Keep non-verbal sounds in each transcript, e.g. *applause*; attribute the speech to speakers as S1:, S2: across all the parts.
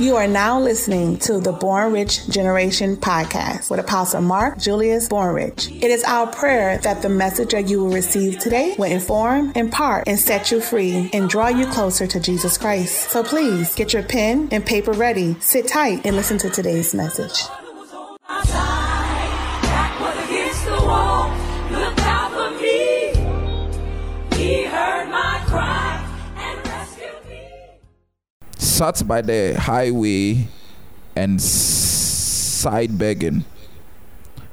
S1: You are now listening to the Born Rich Generation podcast with Apostle Mark Julius Bornrich. It is our prayer that the message that you will receive today will inform, impart, and set you free and draw you closer to Jesus Christ. So please get your pen and paper ready, sit tight, and listen to today's message.
S2: Sat by the highway and side begging.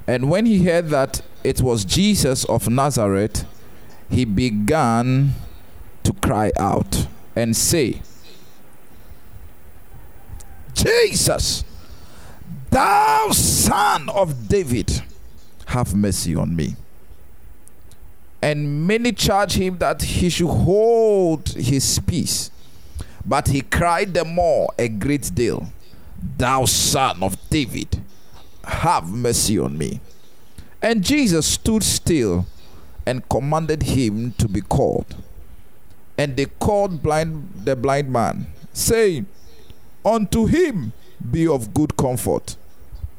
S2: And when he heard that it was Jesus of Nazareth, he began to cry out and say, Jesus, thou son of David, have mercy on me. And many charged him that he should hold his peace. But he cried the more a great deal, Thou son of David, have mercy on me. And Jesus stood still and commanded him to be called. And they called blind the blind man, saying, Unto him be of good comfort.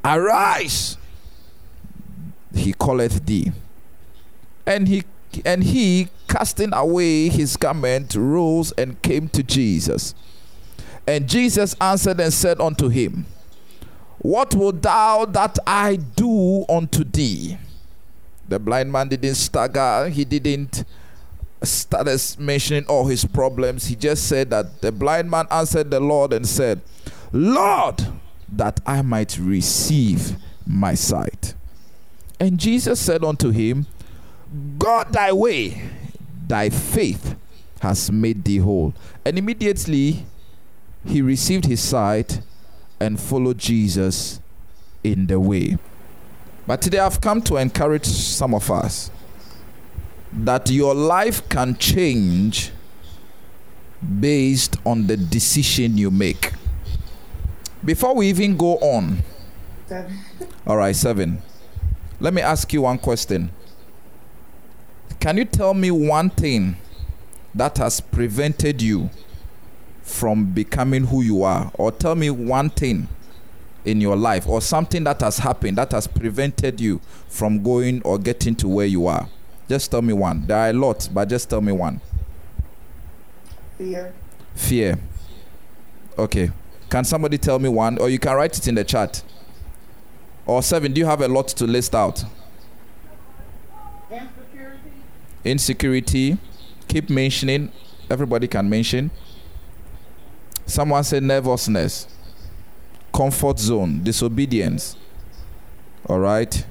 S2: Arise, he calleth thee. And he and he, casting away his garment, rose and came to Jesus. And Jesus answered and said unto him, What wilt thou that I do unto thee? The blind man didn't stagger, he didn't start mentioning all his problems. He just said that the blind man answered the Lord and said, Lord, that I might receive my sight. And Jesus said unto him, Go thy way, thy faith has made thee whole. And immediately he received his sight and followed Jesus in the way. But today I've come to encourage some of us that your life can change based on the decision you make. Before we even go on, seven. all right, seven. Let me ask you one question. Can you tell me one thing that has prevented you from becoming who you are? Or tell me one thing in your life or something that has happened that has prevented you from going or getting to where you are? Just tell me one. There are a lot, but just tell me one.
S1: Fear.
S2: Fear. Okay. Can somebody tell me one? Or you can write it in the chat. Or seven, do you have a lot to list out? Insecurity. Keep mentioning. Everybody can mention. Someone said nervousness, comfort zone, disobedience. All right.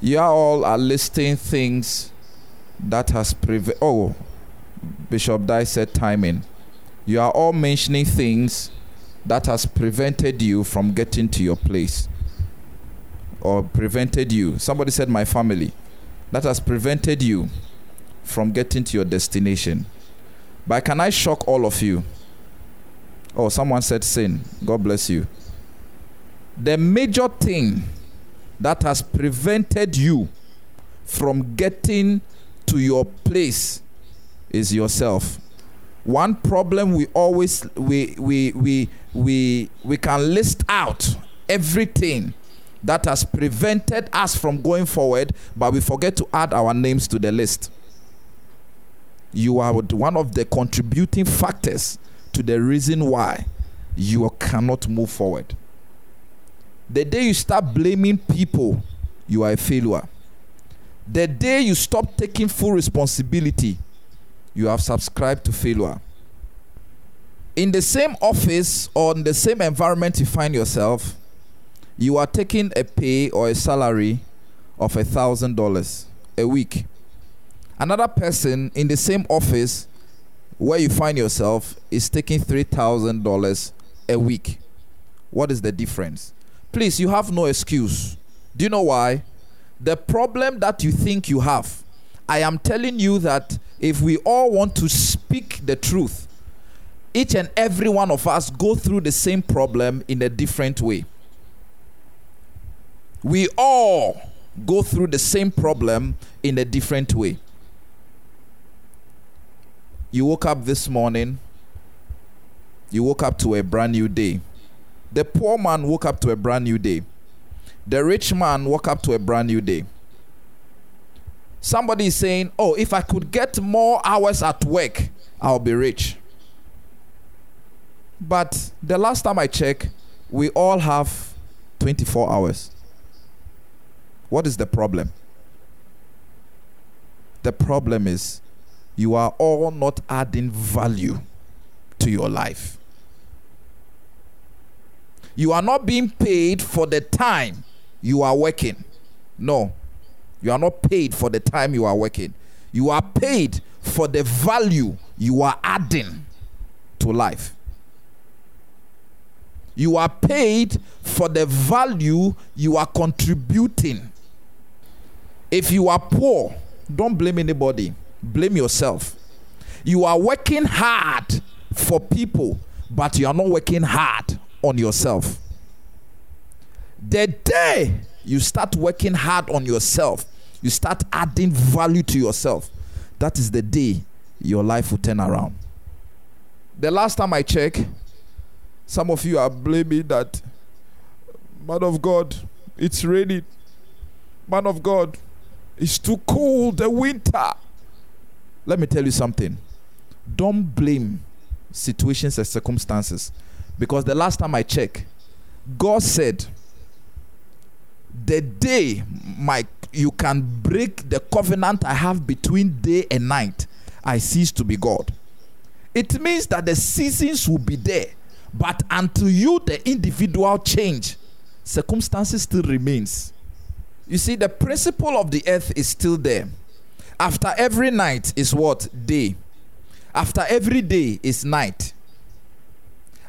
S2: You all are listing things that has prevented. Oh, Bishop Dye said timing. You are all mentioning things that has prevented you from getting to your place or prevented you. Somebody said, My family. That has prevented you from getting to your destination. But can I shock all of you? Oh, someone said sin. God bless you. The major thing that has prevented you from getting to your place is yourself. One problem we always we we we we we can list out everything that has prevented us from going forward, but we forget to add our names to the list. You are one of the contributing factors to the reason why you cannot move forward. The day you start blaming people, you are a failure. The day you stop taking full responsibility, you have subscribed to failure. In the same office or in the same environment you find yourself, you are taking a pay or a salary of a thousand dollars a week. Another person in the same office where you find yourself is taking three thousand dollars a week. What is the difference? Please, you have no excuse. Do you know why? The problem that you think you have, I am telling you that if we all want to speak the truth, each and every one of us go through the same problem in a different way. We all go through the same problem in a different way. You woke up this morning You woke up to a brand new day. The poor man woke up to a brand new day. The rich man woke up to a brand new day. Somebody is saying, Oh, if I could get more hours at work, I'll be rich. But the last time I checked, we all have 24 hours. What is the problem? The problem is you are all not adding value to your life. You are not being paid for the time you are working. No. You are not paid for the time you are working. You are paid for the value you are adding to life. You are paid for the value you are contributing. If you are poor, don't blame anybody, blame yourself. You are working hard for people, but you are not working hard on yourself. The day you start working hard on yourself, you start adding value to yourself, that is the day your life will turn around. The last time I checked, some of you are blaming that, man of God, it's raining. Man of God, it's too cold, the winter. Let me tell you something. Don't blame situations and circumstances. Because the last time I checked, God said, the day my you can break the covenant I have between day and night, I cease to be God. It means that the seasons will be there, but until you, the individual, change, circumstances still remains. You see, the principle of the earth is still there. After every night is what? Day. After every day is night.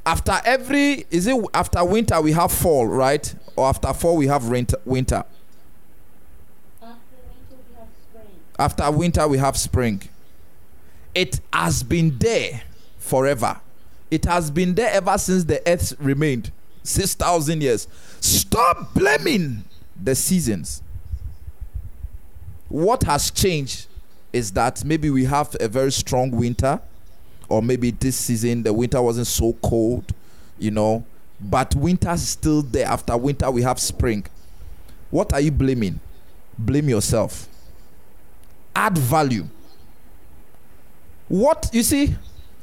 S2: After every is it after winter we have fall, right? Or after fall we have winter. After winter. We have spring. After winter we have spring. It has been there forever. It has been there ever since the earth remained. 6,000 years. Stop blaming the seasons. What has changed is that maybe we have a very strong winter or maybe this season the winter wasn't so cold, you know, but winter's still there. After winter, we have spring. What are you blaming? Blame yourself. Add value. What you see,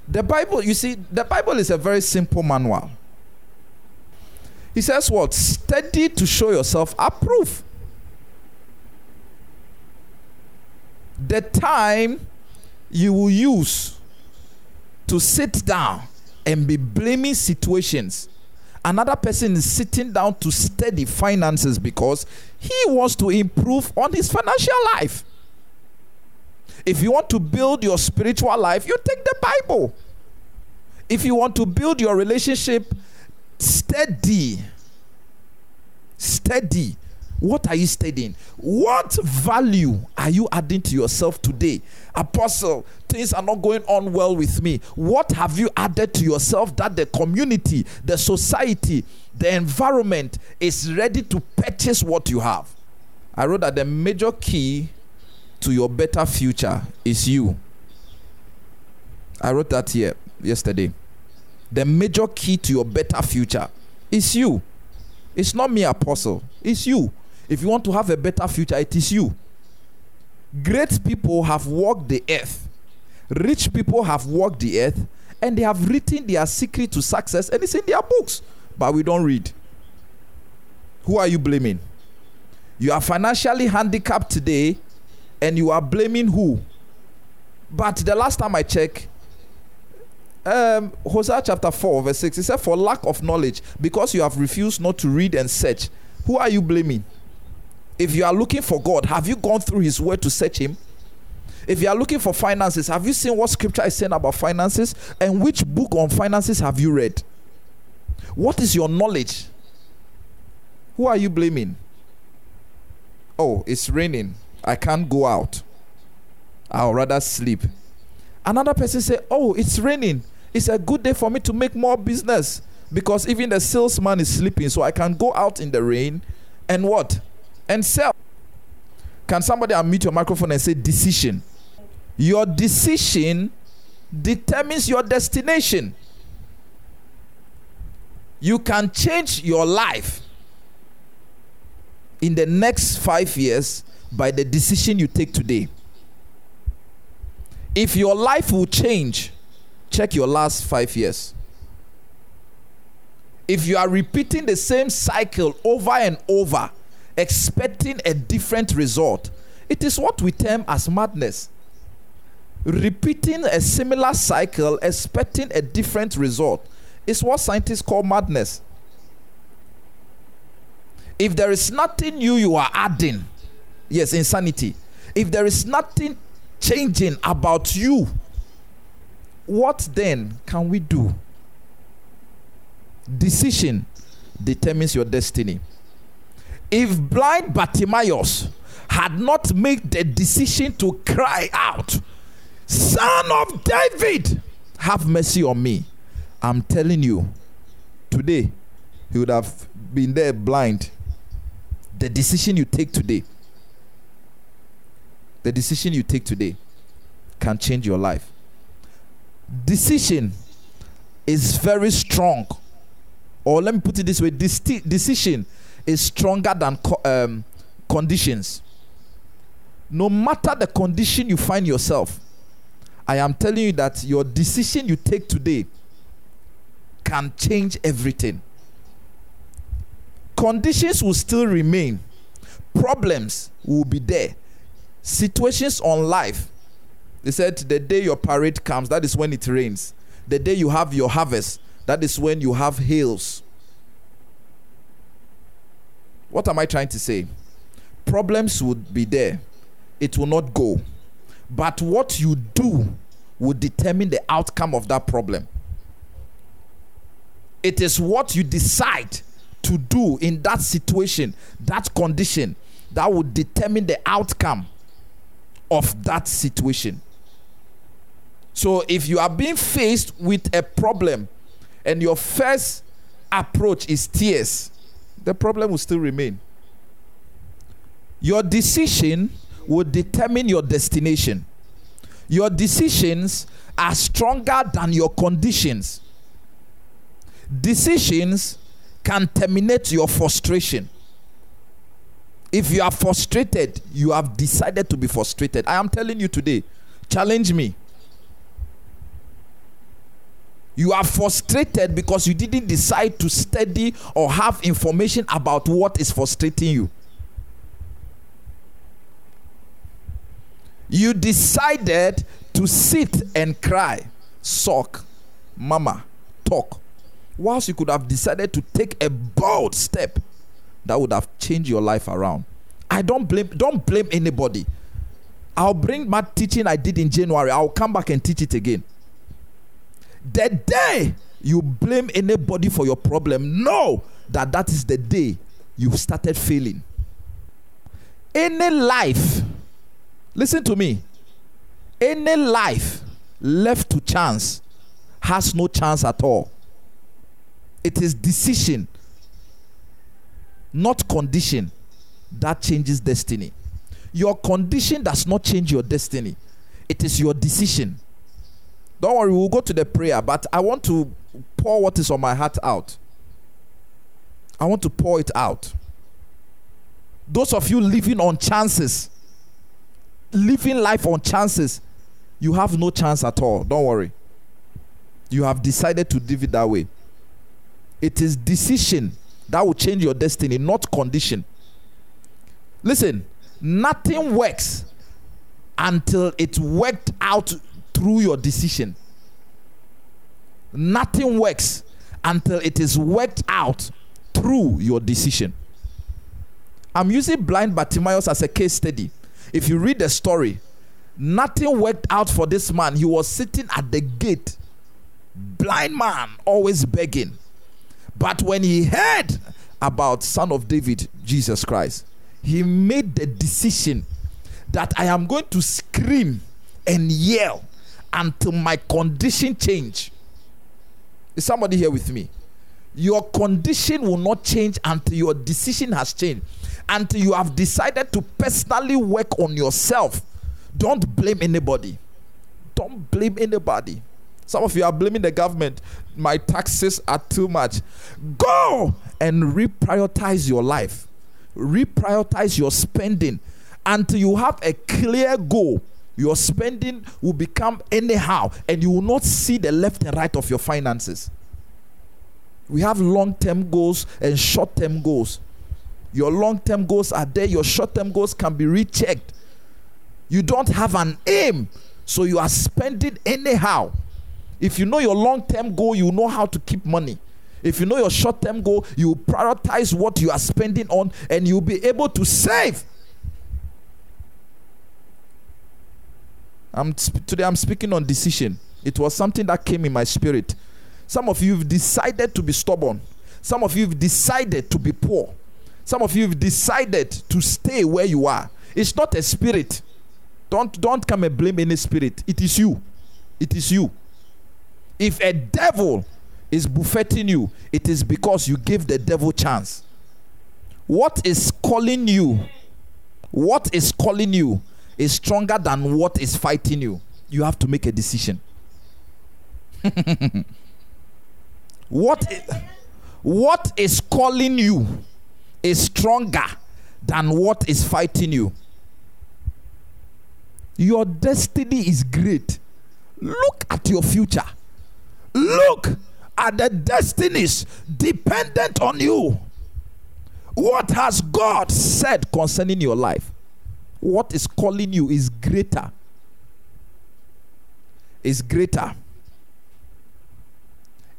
S2: the Bible, you see, the Bible is a very simple manual. He says, What? Steady to show yourself approved. The time you will use to sit down and be blaming situations. Another person is sitting down to study finances because he wants to improve on his financial life. If you want to build your spiritual life, you take the Bible. If you want to build your relationship, steady. Steady. What are you studying? What value are you adding to yourself today? Apostle, things are not going on well with me. What have you added to yourself that the community, the society, the environment is ready to purchase what you have? I wrote that the major key to your better future is you. I wrote that here yesterday. The major key to your better future is you. It's not me, Apostle. It's you. If you want to have a better future, it is you. Great people have walked the earth, rich people have walked the earth, and they have written their secret to success, and it's in their books, but we don't read. Who are you blaming? You are financially handicapped today, and you are blaming who? But the last time I checked, um, Hosea chapter 4, verse 6, it said, For lack of knowledge, because you have refused not to read and search, who are you blaming? If you are looking for God, have you gone through His word to search Him? If you are looking for finances, have you seen what scripture is saying about finances? And which book on finances have you read? What is your knowledge? Who are you blaming? Oh, it's raining. I can't go out. I'll rather sleep. Another person say, "Oh, it's raining. It's a good day for me to make more business because even the salesman is sleeping, so I can go out in the rain and what? and sell. Can somebody unmute your microphone and say decision? Your decision determines your destination. You can change your life in the next five years by the decision you take today. If your life will change, check your last five years. If you are repeating the same cycle over and over, expecting a different result, it is what we term as madness. Repeating a similar cycle, expecting a different result, is what scientists call madness. If there is nothing new you are adding, yes, insanity. If there is nothing changing about you, what then can we do? Decision determines your destiny. If blind Bartimaeus had not made the decision to cry out, Son of David, have mercy on me. I'm telling you, today he would have been there blind. The decision you take today, the decision you take today can change your life. Decision is very strong. Or let me put it this way decision is stronger than co- um, conditions. No matter the condition you find yourself, I am telling you that your decision you take today can change everything. Conditions will still remain, problems will be there, situations on life. They said, The day your parade comes, that is when it rains. The day you have your harvest, that is when you have hails. What am I trying to say? Problems would be there, it will not go. But what you do will determine the outcome of that problem. It is what you decide to do in that situation, that condition, that will determine the outcome of that situation. So if you are being faced with a problem and your first approach is tears, the problem will still remain. Your decision will determine your destination. Your decisions are stronger than your conditions. Decisions can terminate your frustration. If you are frustrated, you have decided to be frustrated. I am telling you today, challenge me. You are frustrated because you didn't decide to study or have information about what is frustrating you. You decided to sit and cry, sulk, mama, talk, whilst you could have decided to take a bold step that would have changed your life around. I don't blame don't blame anybody. I'll bring my teaching I did in January. I'll come back and teach it again. The day you blame anybody for your problem, know that that is the day you started failing. Any life Listen to me. Any life left to chance has no chance at all. It is decision, not condition, that changes destiny. Your condition does not change your destiny, it is your decision. Don't worry, we'll go to the prayer, but I want to pour what is on my heart out. I want to pour it out. Those of you living on chances, living life on chances, you have no chance at all. Don't worry. You have decided to live it that way. It is decision that will change your destiny, not condition. Listen, nothing works until it worked out through your decision. Nothing works until it is worked out through your decision. I'm using blind Bartimaeus as a case study if you read the story, nothing worked out for this man. He was sitting at the gate, blind man, always begging. But when he heard about Son of David, Jesus Christ, he made the decision that I am going to scream and yell until my condition change. Is somebody here with me? Your condition will not change until your decision has changed until you have decided to personally work on yourself. Don't blame anybody. Don't blame anybody. Some of you are blaming the government. my taxes are too much. Go and reprioritize your life, reprioritize your spending until you have a clear goal. Your spending will become anyhow, and you will not see the left and right of your finances. We have long term goals and short term goals. Your long term goals are there, your short term goals can be rechecked. You don't have an aim, so you are spending anyhow. If you know your long term goal, you know how to keep money. If you know your short term goal, you prioritize what you are spending on and you'll be able to save. I'm today I'm speaking on decision. It was something that came in my spirit. Some of you have decided to be stubborn. Some of you have decided to be poor. Some of you have decided to stay where you are. It's not a spirit. Don't don't come and blame any spirit. It is you. It is you. If a devil is buffeting you, it is because you give the devil chance. What is calling you? What is calling you is stronger than what is fighting you. You have to make a decision. *laughs* what is, what is calling you is stronger than what is fighting you. Your destiny is great. Look at your future. Look at the destinies dependent on you. What has God said concerning your life? What is calling you is greater. Is greater.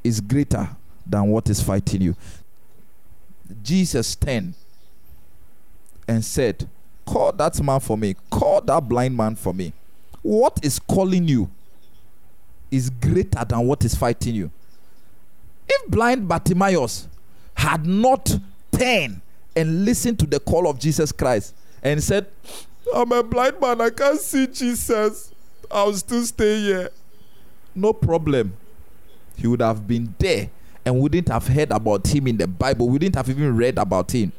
S2: Is greater than what is fighting you. Jesus 10 and said, Call that man for me. Call that blind man for me. What is calling you is greater than what is fighting you. If blind Bartimaeus had not turned and listened to the call of Jesus Christ and said, I'm a blind man, I can't see Jesus, I'll still stay here. No problem. He would have been there and wouldn't have heard about him in the Bible, wouldn't have even read about him.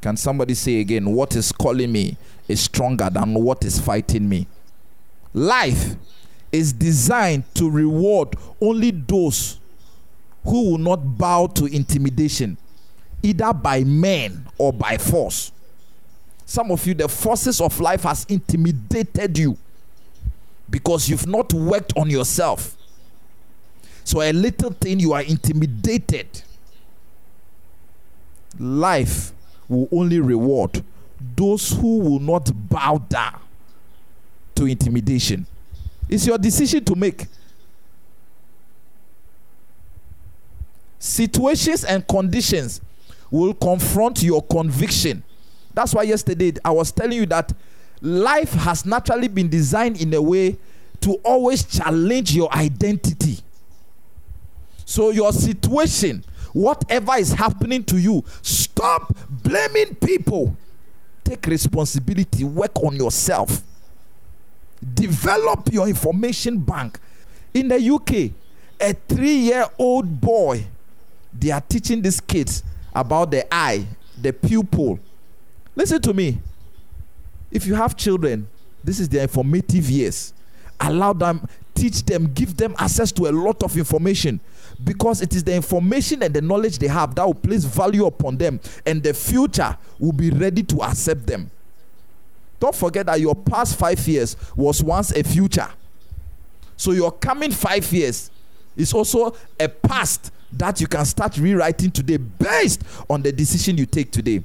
S2: Can somebody say again, what is calling me is stronger than what is fighting me? Life is designed to reward only those who will not bow to intimidation, either by men or by force. Some of you, the forces of life has intimidated you because you've not worked on yourself. So a little thing you are intimidated. Life will only reward those who will not bow down to intimidation. It's your decision to make. Situations and conditions will confront your conviction. That's why yesterday I was telling you that life has naturally been designed in a way to always challenge your identity. So, your situation, whatever is happening to you, stop blaming people. Take responsibility, work on yourself. Develop your information bank. In the UK, a three year old boy, they are teaching these kids about the eye, the pupil. Listen to me. If you have children, this is their informative years. Allow them, teach them, give them access to a lot of information because it is the information and the knowledge they have that will place value upon them, and the future will be ready to accept them. Don't forget that your past five years was once a future. So your coming five years is also a past that you can start rewriting today based on the decision you take today.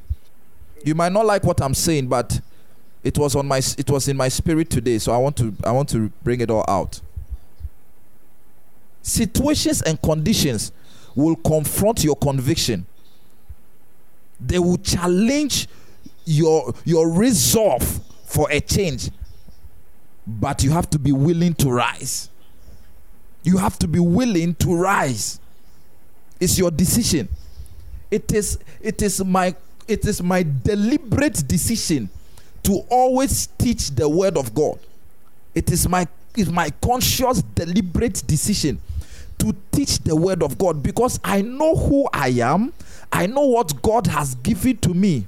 S2: You might not like what I'm saying, but it was on my it was in my spirit today, so I want to I want to bring it all out. Situations and conditions will confront your conviction. They will challenge your your resolve for a change but you have to be willing to rise you have to be willing to rise it's your decision it is it is my it is my deliberate decision to always teach the word of god it is my it's my conscious deliberate decision to teach the word of god because i know who i am i know what god has given to me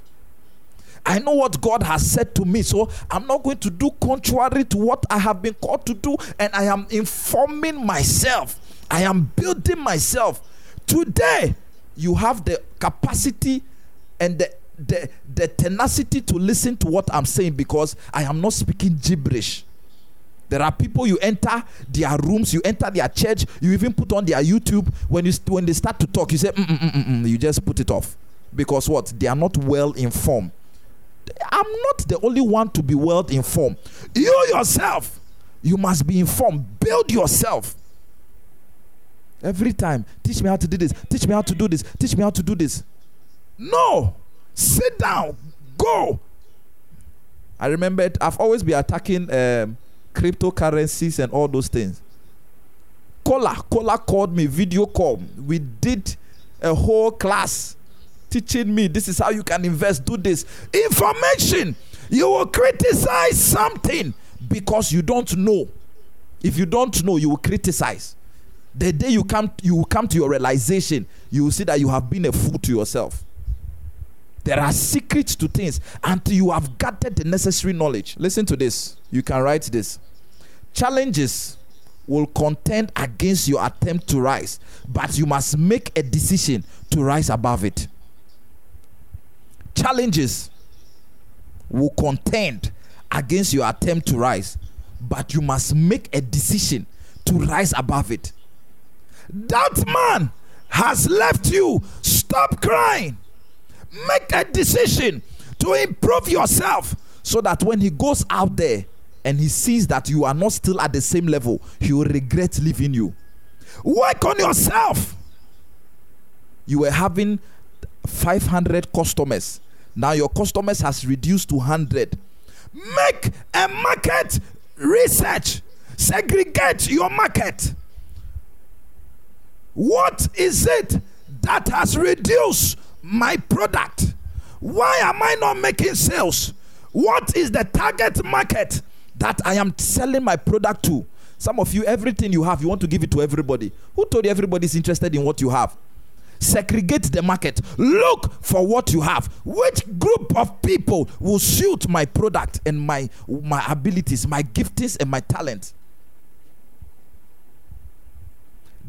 S2: I know what God has said to me, so I'm not going to do contrary to what I have been called to do, and I am informing myself. I am building myself. Today, you have the capacity and the, the, the tenacity to listen to what I'm saying because I am not speaking gibberish. There are people you enter their rooms, you enter their church, you even put on their YouTube. When you when they start to talk, you say, mm, mm, mm, mm, you just put it off because what? They are not well informed. I'm not the only one to be well informed. You yourself, you must be informed. Build yourself. Every time, teach me how to do this, teach me how to do this, teach me how to do this. No, sit down, go. I remembered, I've always been attacking um, cryptocurrencies and all those things. Kola, Kola called me, video call. We did a whole class teaching me this is how you can invest, do this. Information. You will criticize something because you don't know. If you don't know, you will criticize. The day you come, you will come to your realization, you will see that you have been a fool to yourself. There are secrets to things until you have gathered the necessary knowledge. Listen to this. You can write this. Challenges will contend against your attempt to rise, but you must make a decision to rise above it. Challenges will contend against your attempt to rise, but you must make a decision to rise above it. That man has left you. Stop crying. Make a decision to improve yourself so that when he goes out there and he sees that you are not still at the same level, he will regret leaving you. Work on yourself. You were having 500 customers. Now your customers has reduced to 100. Make a market research. Segregate your market. What is it that has reduced my product? Why am I not making sales? What is the target market that I am selling my product to? Some of you, everything you have, you want to give it to everybody. Who told you everybody is interested in what you have? Segregate the market. Look for what you have. Which group of people will suit my product and my my abilities, my giftings and my talent?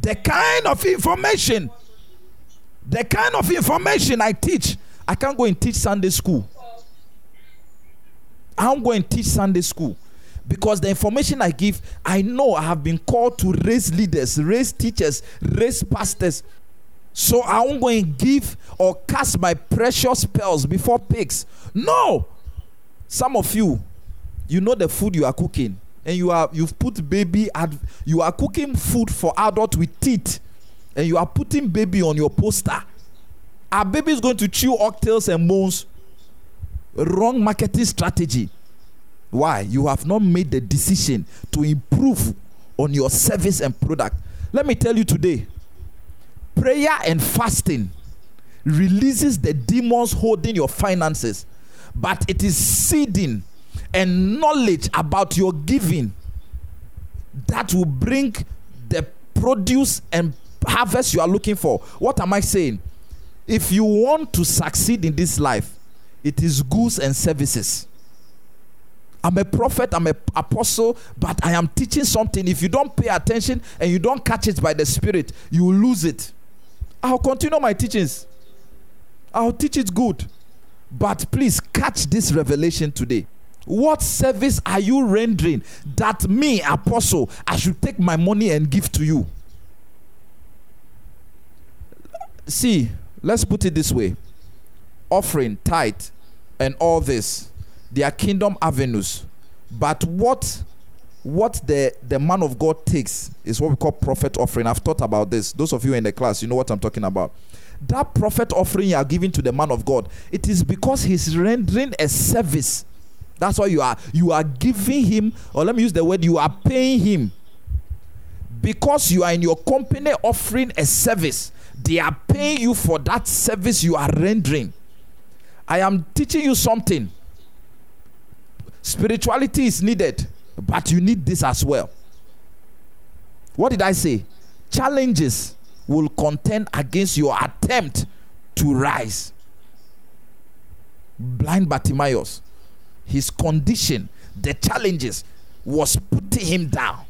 S2: the kind of information, the kind of information I teach, I can't go and teach Sunday school. I'm going to teach Sunday school because the information I give, I know I have been called to raise leaders, raise teachers, raise pastors. So I won't go and give or cast my precious pearls before pigs. No. Some of you, you know the food you are cooking and you are you've put baby ad, you are cooking food for adult with teeth and you are putting baby on your poster. Our baby is going to chew oxtails and bones. Wrong marketing strategy. Why? You have not made the decision to improve on your service and product. Let me tell you today prayer and fasting releases the demons holding your finances but it is seeding and knowledge about your giving that will bring the produce and harvest you are looking for. What am I saying? If you want to succeed in this life, it is goods and services. I'm a prophet, I'm an apostle, but I am teaching something. If you don't pay attention and you don't catch it by the Spirit, you will lose it. I'll continue my teachings. I'll teach it good. But please catch this revelation today. What service are you rendering that me, apostle, I should take my money and give to you? See, let's put it this way offering, tithe, and all this, they are kingdom avenues. But what what the the man of God takes is what we call prophet offering. I've thought about this. Those of you in the class, you know what I'm talking about. That prophet offering you are giving to the man of God, it is because he's rendering a service that's why you are you are giving him, or let me use the word, you are paying him. Because you are in your company offering a service, they are paying you for that service you are rendering. I am teaching you something. Spirituality is needed, but you need this as well. What did I say? Challenges will contend against your attempt to rise. blind Bartimaeus, his condition, the challenges was putting him down.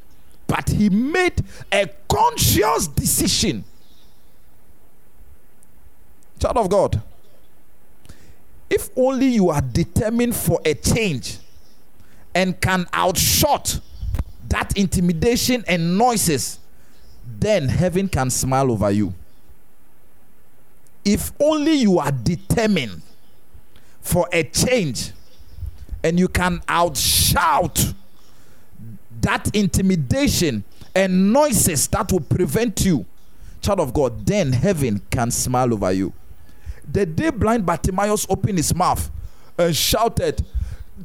S2: But he made a conscious decision. Child of God, if only you are determined for a change and can outshot that intimidation and noises, then heaven can smile over you. If only you are determined for a change and you can outshout that intimidation and noises that will prevent you, child of God, then heaven can smile over you. The day blind Bartimaeus opened his mouth and shouted,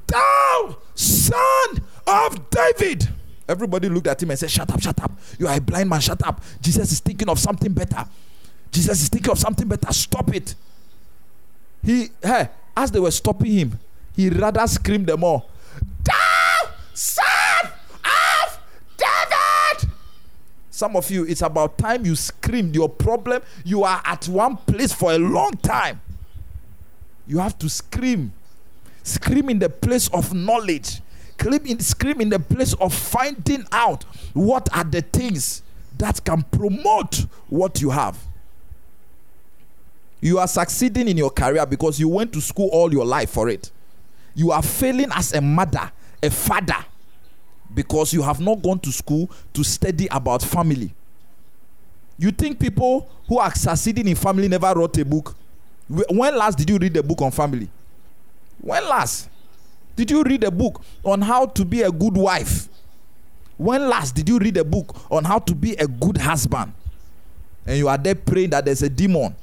S2: Thou son of David. Everybody looked at him and said, Shut up, shut up. You are a blind man, shut up. Jesus is thinking of something better. Jesus is thinking of something better. Stop it. He, hey, as they were stopping him, he rather screamed them all, Thou son of David. Some of you, it's about time you screamed your problem. You are at one place for a long time. You have to scream. Scream in the place of knowledge. Scream in, scream in the place of finding out what are the things that can promote what you have. You are succeeding in your career because you went to school all your life for it. You are failing as a mother, a father, because you have not gone to school to study about family. You think people who are succeeding in family never wrote a book? When last did you read a book on family? When last did you read a book on how to be a good wife? When last did you read a book on how to be a good husband? And you are there praying that there's a demon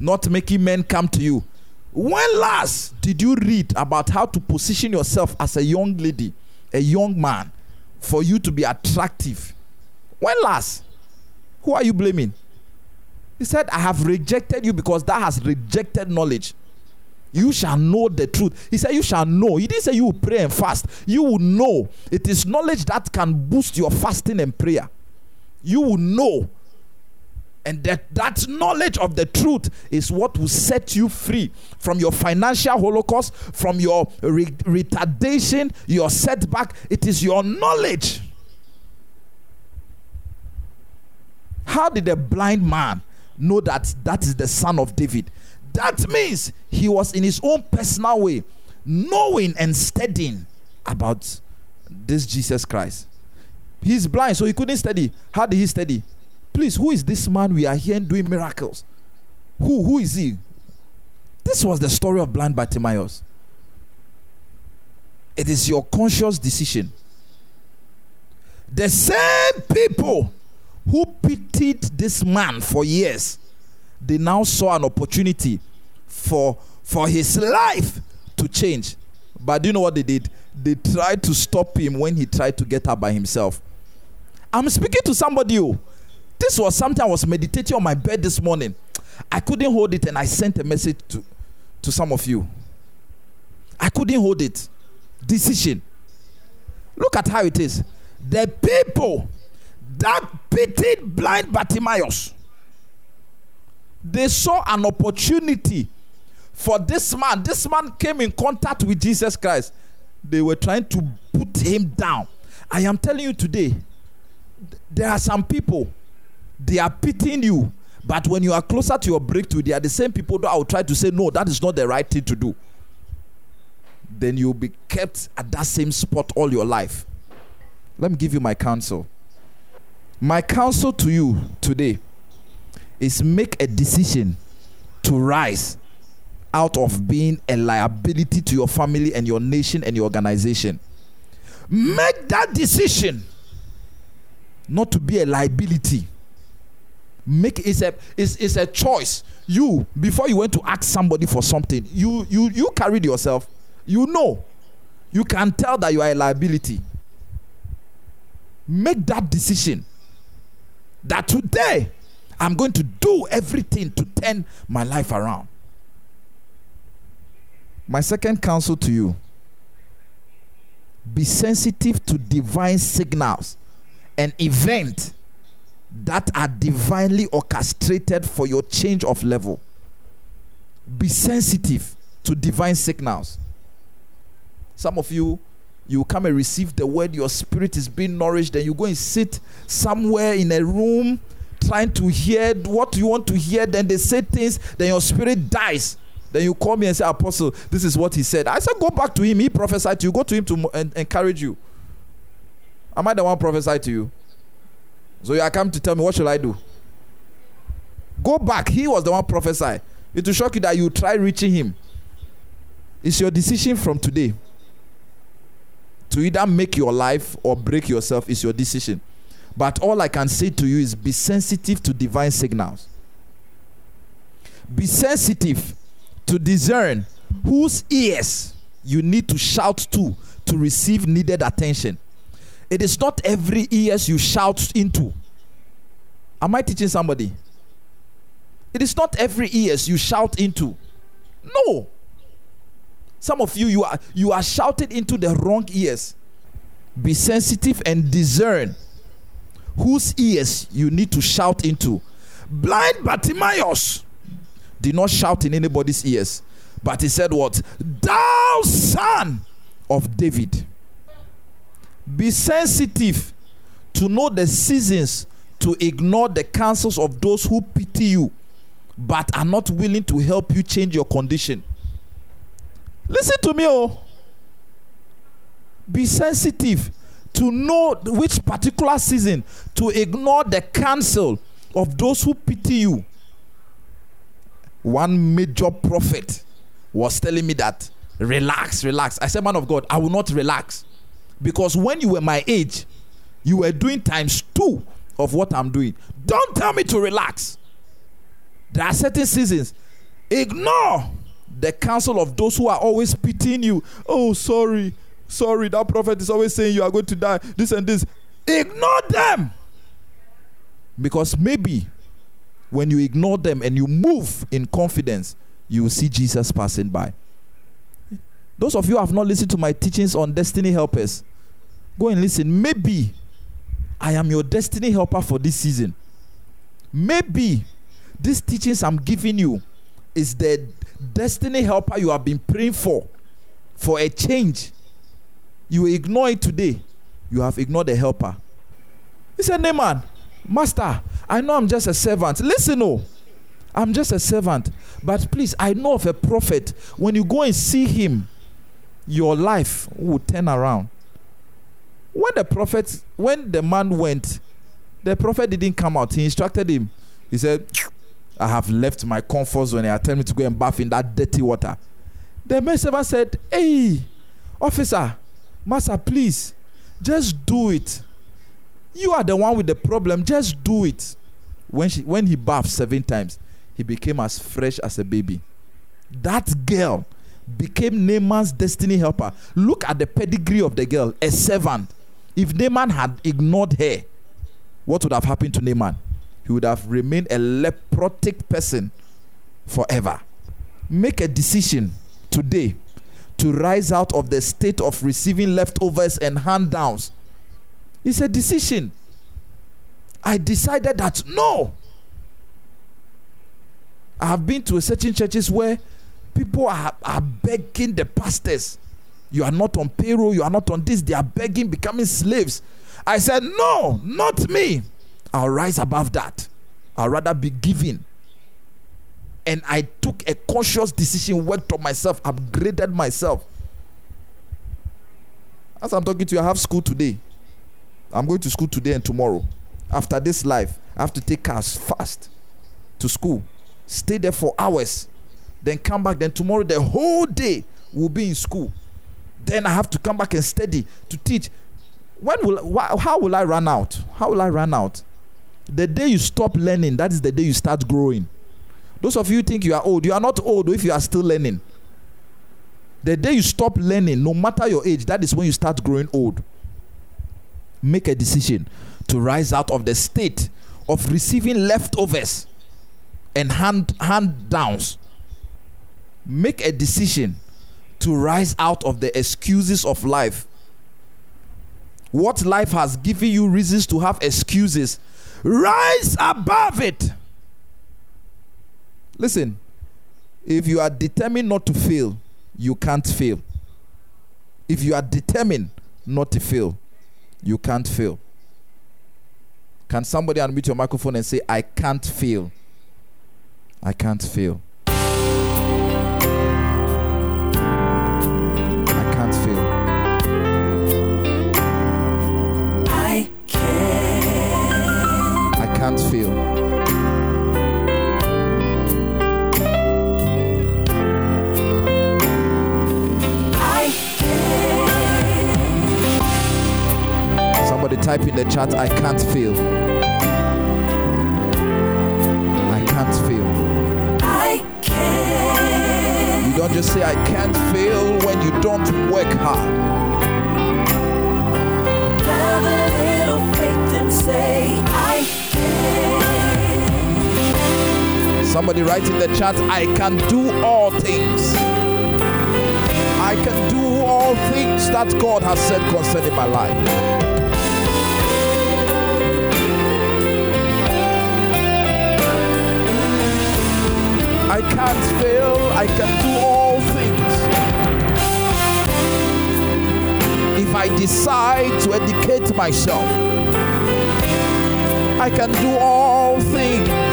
S2: not making men come to you. When last did you read about how to position yourself as a young lady, a young man, for you to be attractive? When last? Who are you blaming? He said, I have rejected you because that has rejected knowledge. You shall know the truth. He said, You shall know. He didn't say you will pray and fast. You will know. It is knowledge that can boost your fasting and prayer. You will know and that, that knowledge of the truth is what will set you free from your financial holocaust, from your re- retardation, your setback. It is your knowledge. How did a blind man know that that is the son of David? That means he was in his own personal way knowing and studying about this Jesus Christ. He's blind, so he couldn't study. How did he study? Please, who is this man we are hearing doing miracles? Who who is he? This was the story of blind Bartimaeus. It is your conscious decision. The same people who pitied this man for years, they now saw an opportunity for for his life to change. But do you know what they did? They tried to stop him when he tried to get up by himself. I'm speaking to somebody who this was something I was meditating on my bed this morning. I couldn't hold it and I sent a message to, to some of you. I couldn't hold it. Decision. Look at how it is. The people that pitied blind Bartimaeus, they saw an opportunity for this man. This man came in contact with Jesus Christ. They were trying to put him down. I am telling you today, there are some people they are pitying you. But when you are closer to your breakthrough, they are the same people that I will try to say, No, that is not the right thing to do. Then you'll be kept at that same spot all your life. Let me give you my counsel. My counsel to you today is make a decision to rise out of being a liability to your family and your nation and your organization. Make that decision not to be a liability make it's a it's, it's a choice. You before you went to ask somebody for something you you you carried yourself. You know. You can tell that you are a liability. Make that decision that today i'm going to do everything to turn my life around. My second counsel to you. Be sensitive to divine signals and event that are divinely orchestrated for your change of level. Be sensitive to divine signals. Some of you, you come and receive the word, your spirit is being nourished, then you go and sit somewhere in a room trying to hear what you want to hear, then they say things, then your spirit dies. Then you call me and say, Apostle, this is what he said. I said, Go back to him. He prophesied to you. Go to him to encourage you. Am I the one prophesied to you? So you are come to tell me, What should I do? Go back. He was the one prophesy. It will shock you that you try reaching him. It's your decision from today. To either make your life or break yourself is your decision. But all I can say to you is be sensitive to divine signals. Be sensitive to discern whose ears you need to shout to to receive needed attention. It is not every ears you shout into. Am I teaching somebody? It is not every ears you shout into. No. Some of you you are you are shouted into the wrong ears. Be sensitive and discern whose ears you need to shout into. Blind Bartimaeus did not shout in anybody's ears, but he said, What? Thou son of David. Be sensitive to know the seasons to ignore the counsels of those who pity you but are not willing to help you change your condition. Listen to me, oh. Be sensitive to know which particular season to ignore the counsel of those who pity you. One major prophet was telling me that relax, relax. I said, Man of God, I will not relax. Because when you were my age, you were doing times two of what I'm doing. Don't tell me to relax. There are certain seasons. Ignore the counsel of those who are always pitying you. Oh, sorry, sorry, that prophet is always saying you are going to die, this and this. Ignore them. Because maybe when you ignore them and you move in confidence, you will see Jesus passing by. Those of you who have not listened to my teachings on destiny helpers, go and listen. Maybe I am your destiny helper for this season. Maybe these teachings I'm giving you is the destiny helper you have been praying for, for a change. You ignore it today. You have ignored the helper. He said, Naaman, Master, I know I'm just a servant. Listen, oh, I'm just a servant. But please, I know of a prophet. When you go and see him, your life will turn around. When the prophet, when the man went, the prophet didn't come out. He instructed him. He said, I have left my comfort zone I tell me to go and bath in that dirty water. The servant said, Hey, officer, master, please, just do it. You are the one with the problem, just do it. When, she, when he bathed seven times, he became as fresh as a baby. That girl became Naaman's destiny helper. Look at the pedigree of the girl, a servant. If Naaman had ignored her, what would have happened to Naaman? he would have remained a leprotic person forever. Make a decision today to rise out of the state of receiving leftovers and hand downs. It's a decision. I decided that no. I have been to certain churches where people are, are begging the pastors. You are not on payroll, you are not on this. They are begging, becoming slaves. I said, No, not me. I'll rise above that. I'll rather be giving. And I took a conscious decision, worked on myself, upgraded myself. As I'm talking to you, I have school today. I'm going to school today and tomorrow. After this life, I have to take cars fast to school. Stay there for hours. Then come back. Then tomorrow, the whole day will be in school. Then I have to come back and study to teach. When will how will I run out? How will I run out? The day you stop learning, that is the day you start growing. Those of you think you are old, you are not old if you are still learning. The day you stop learning, no matter your age, that is when you start growing old. Make a decision to rise out of the state of receiving leftovers and hand hand downs. Make a decision to rise out of the excuses of life. What life has given you reasons to have excuses Rise above it. Listen, If you are determined not to fail, you can't fail. If you are determined not to fail, you can't fail. Can somebody unmute your microphone and say, I can't fail? I can't fail. Type in the chat, I can't feel. I can't feel. I can. You don't just say, I can't feel when you don't work hard. Have a little faith and say, I can. Somebody write in the chat, I can do all things. I can do all things that God has said concerning my life. I can't fail, I can do all things. If I decide to educate myself, I can do all things.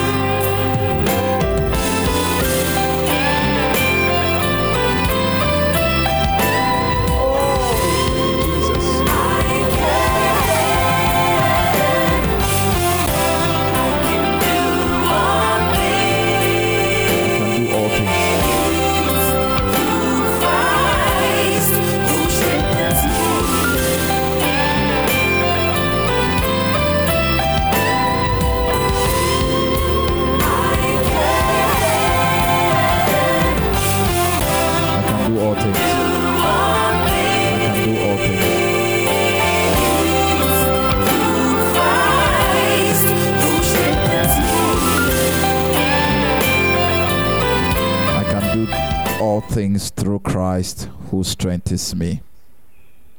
S2: Who strengthens me.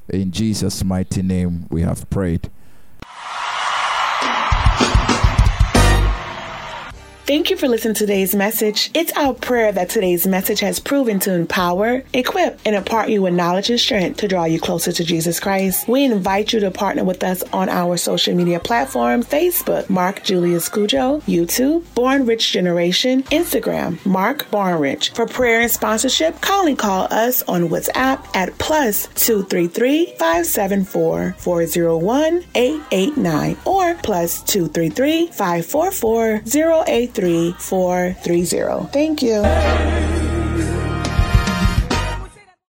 S2: In Jesus' mighty name, we have prayed.
S1: Thank you for listening to today's message. It's our prayer that today's message has proven to empower, equip, and impart you with knowledge and strength to draw you closer to Jesus Christ. We invite you to partner with us on our social media platform Facebook, Mark Julius Cujo, YouTube, Born Rich Generation, Instagram, Mark Born Rich. For prayer and sponsorship, kindly call us on WhatsApp at plus 233 574 401 889 or plus 233 544 083 3430. Thank you.